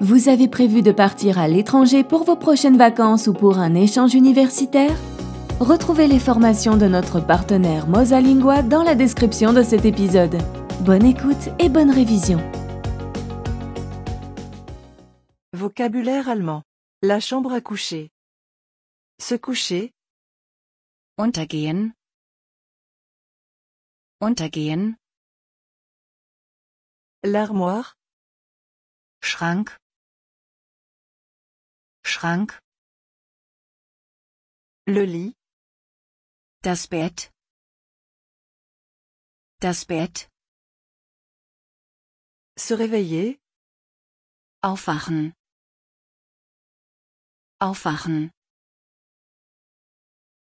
Vous avez prévu de partir à l'étranger pour vos prochaines vacances ou pour un échange universitaire? Retrouvez les formations de notre partenaire Mosalingua dans la description de cet épisode. Bonne écoute et bonne révision. Vocabulaire allemand. La chambre à coucher. Se coucher, Untergehen. Untergehen. l'armoire, Schrank. Schrank. le lit, Das Bett. Das Bett. se réveiller, Aufwachen. Aufwachen.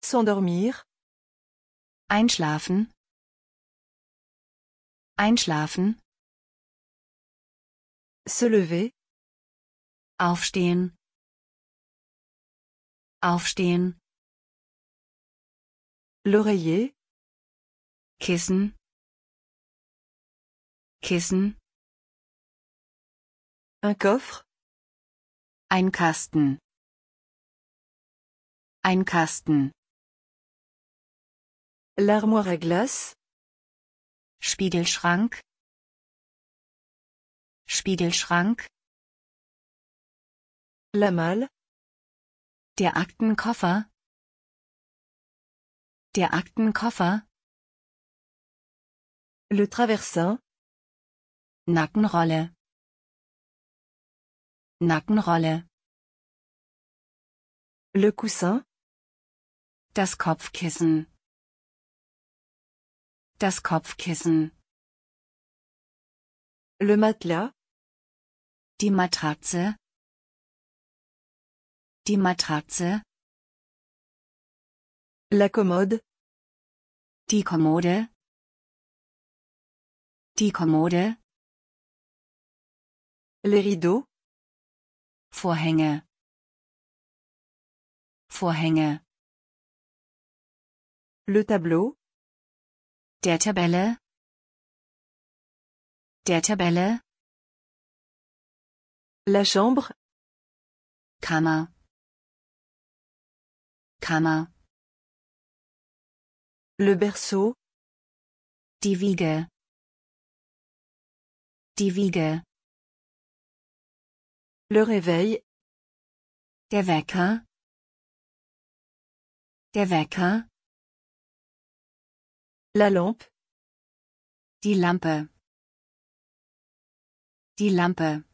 s'endormir, Einschlafen. Einschlafen. se lever, Aufstehen. Aufstehen. l'oreiller, Kissen. Kissen. un coffre, Ein Kasten. Ein Kasten. l'armoire à glace, Spiegelschrank. Spiegelschrank. la malle, Der Aktenkoffer. Der Aktenkoffer. le traversin, Nackenrolle. Nackenrolle. le coussin, Das Kopfkissen. Das Kopfkissen. le matelas, Die Matratze. Die Matratze. la commode, Die Kommode. Die Kommode. les rideaux, Vorhänge. Vorhänge. le tableau, Der Tabelle. Der Tabelle. la chambre, Kammer. Kammer. le berceau, Die Wiege. Die Wiege. le réveil, Der Wecker. Der Wecker. la lampe, Die Lampe. Die Lampe.